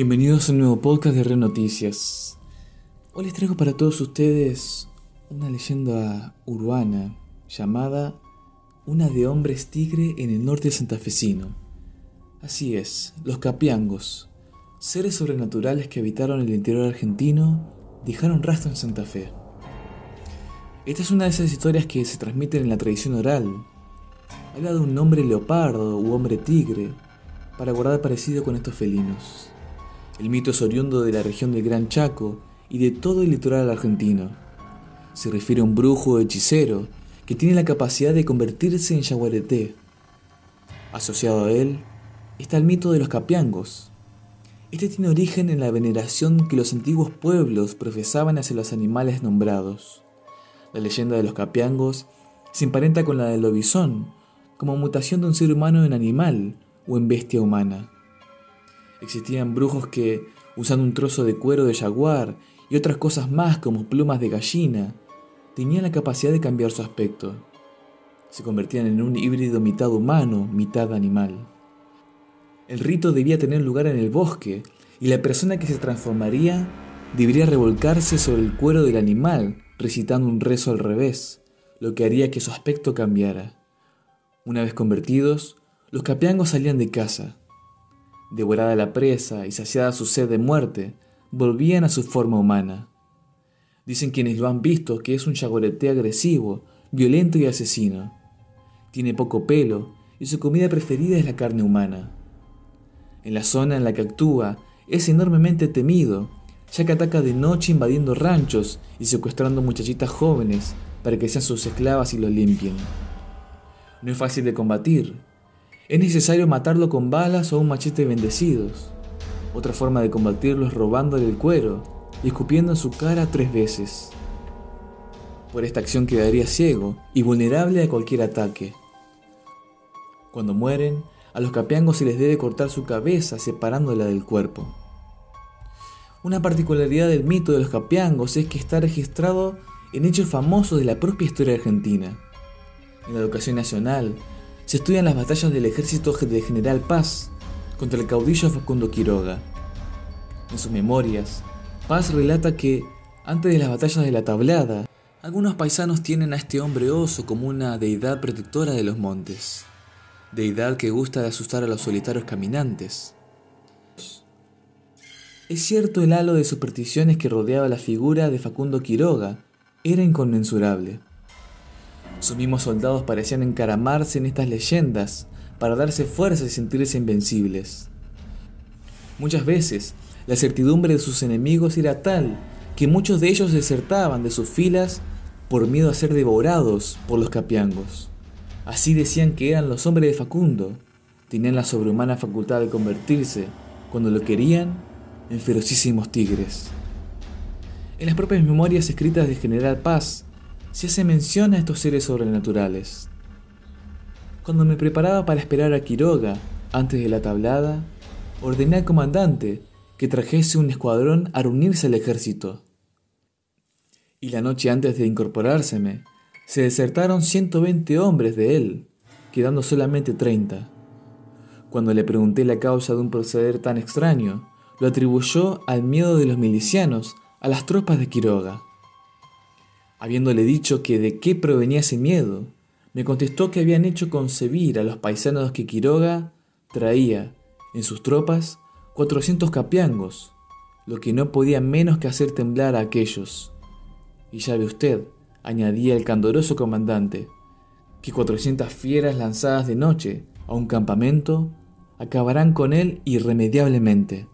Bienvenidos a un nuevo podcast de Re Noticias. Hoy les traigo para todos ustedes una leyenda urbana llamada Una de hombres tigre en el norte santafesino. Así es, los capiangos, seres sobrenaturales que habitaron el interior argentino, dejaron rastro en Santa Fe. Esta es una de esas historias que se transmiten en la tradición oral. Habla de un hombre leopardo u hombre tigre, para guardar parecido con estos felinos. El mito es oriundo de la región del Gran Chaco y de todo el litoral argentino. Se refiere a un brujo o hechicero que tiene la capacidad de convertirse en yaguareté. Asociado a él está el mito de los capiangos. Este tiene origen en la veneración que los antiguos pueblos profesaban hacia los animales nombrados. La leyenda de los capiangos se emparenta con la del lobizón, como mutación de un ser humano en animal o en bestia humana. Existían brujos que, usando un trozo de cuero de jaguar y otras cosas más como plumas de gallina, tenían la capacidad de cambiar su aspecto. Se convertían en un híbrido mitad humano, mitad animal. El rito debía tener lugar en el bosque y la persona que se transformaría debería revolcarse sobre el cuero del animal recitando un rezo al revés, lo que haría que su aspecto cambiara. Una vez convertidos, los capiangos salían de casa, Devorada la presa y saciada su sed de muerte, volvían a su forma humana. Dicen quienes lo han visto que es un chagoreté agresivo, violento y asesino. Tiene poco pelo y su comida preferida es la carne humana. En la zona en la que actúa es enormemente temido, ya que ataca de noche invadiendo ranchos y secuestrando muchachitas jóvenes para que sean sus esclavas y lo limpien. No es fácil de combatir, es necesario matarlo con balas o un machete bendecidos. Otra forma de combatirlo es robándole el cuero y escupiendo en su cara tres veces. Por esta acción quedaría ciego y vulnerable a cualquier ataque. Cuando mueren, a los capiangos se les debe cortar su cabeza separándola del cuerpo. Una particularidad del mito de los capiangos es que está registrado en hechos famosos de la propia historia argentina. En la educación nacional, se estudian las batallas del ejército de General Paz contra el caudillo Facundo Quiroga. En sus memorias, Paz relata que, antes de las batallas de la Tablada, algunos paisanos tienen a este hombre oso como una deidad protectora de los montes, deidad que gusta de asustar a los solitarios caminantes. Es cierto el halo de supersticiones que rodeaba la figura de Facundo Quiroga, era inconmensurable. Sus mismos soldados parecían encaramarse en estas leyendas para darse fuerza y sentirse invencibles. Muchas veces, la certidumbre de sus enemigos era tal que muchos de ellos desertaban de sus filas por miedo a ser devorados por los capiangos. Así decían que eran los hombres de Facundo, tenían la sobrehumana facultad de convertirse, cuando lo querían, en ferocísimos tigres. En las propias memorias escritas de General Paz, se hace mención a estos seres sobrenaturales. Cuando me preparaba para esperar a Quiroga antes de la tablada, ordené al comandante que trajese un escuadrón a reunirse al ejército. Y la noche antes de incorporárseme, se desertaron 120 hombres de él, quedando solamente 30. Cuando le pregunté la causa de un proceder tan extraño, lo atribuyó al miedo de los milicianos a las tropas de Quiroga. Habiéndole dicho que de qué provenía ese miedo, me contestó que habían hecho concebir a los paisanos que Quiroga traía en sus tropas 400 capiangos, lo que no podía menos que hacer temblar a aquellos. Y ya ve usted, añadía el candoroso comandante, que 400 fieras lanzadas de noche a un campamento acabarán con él irremediablemente.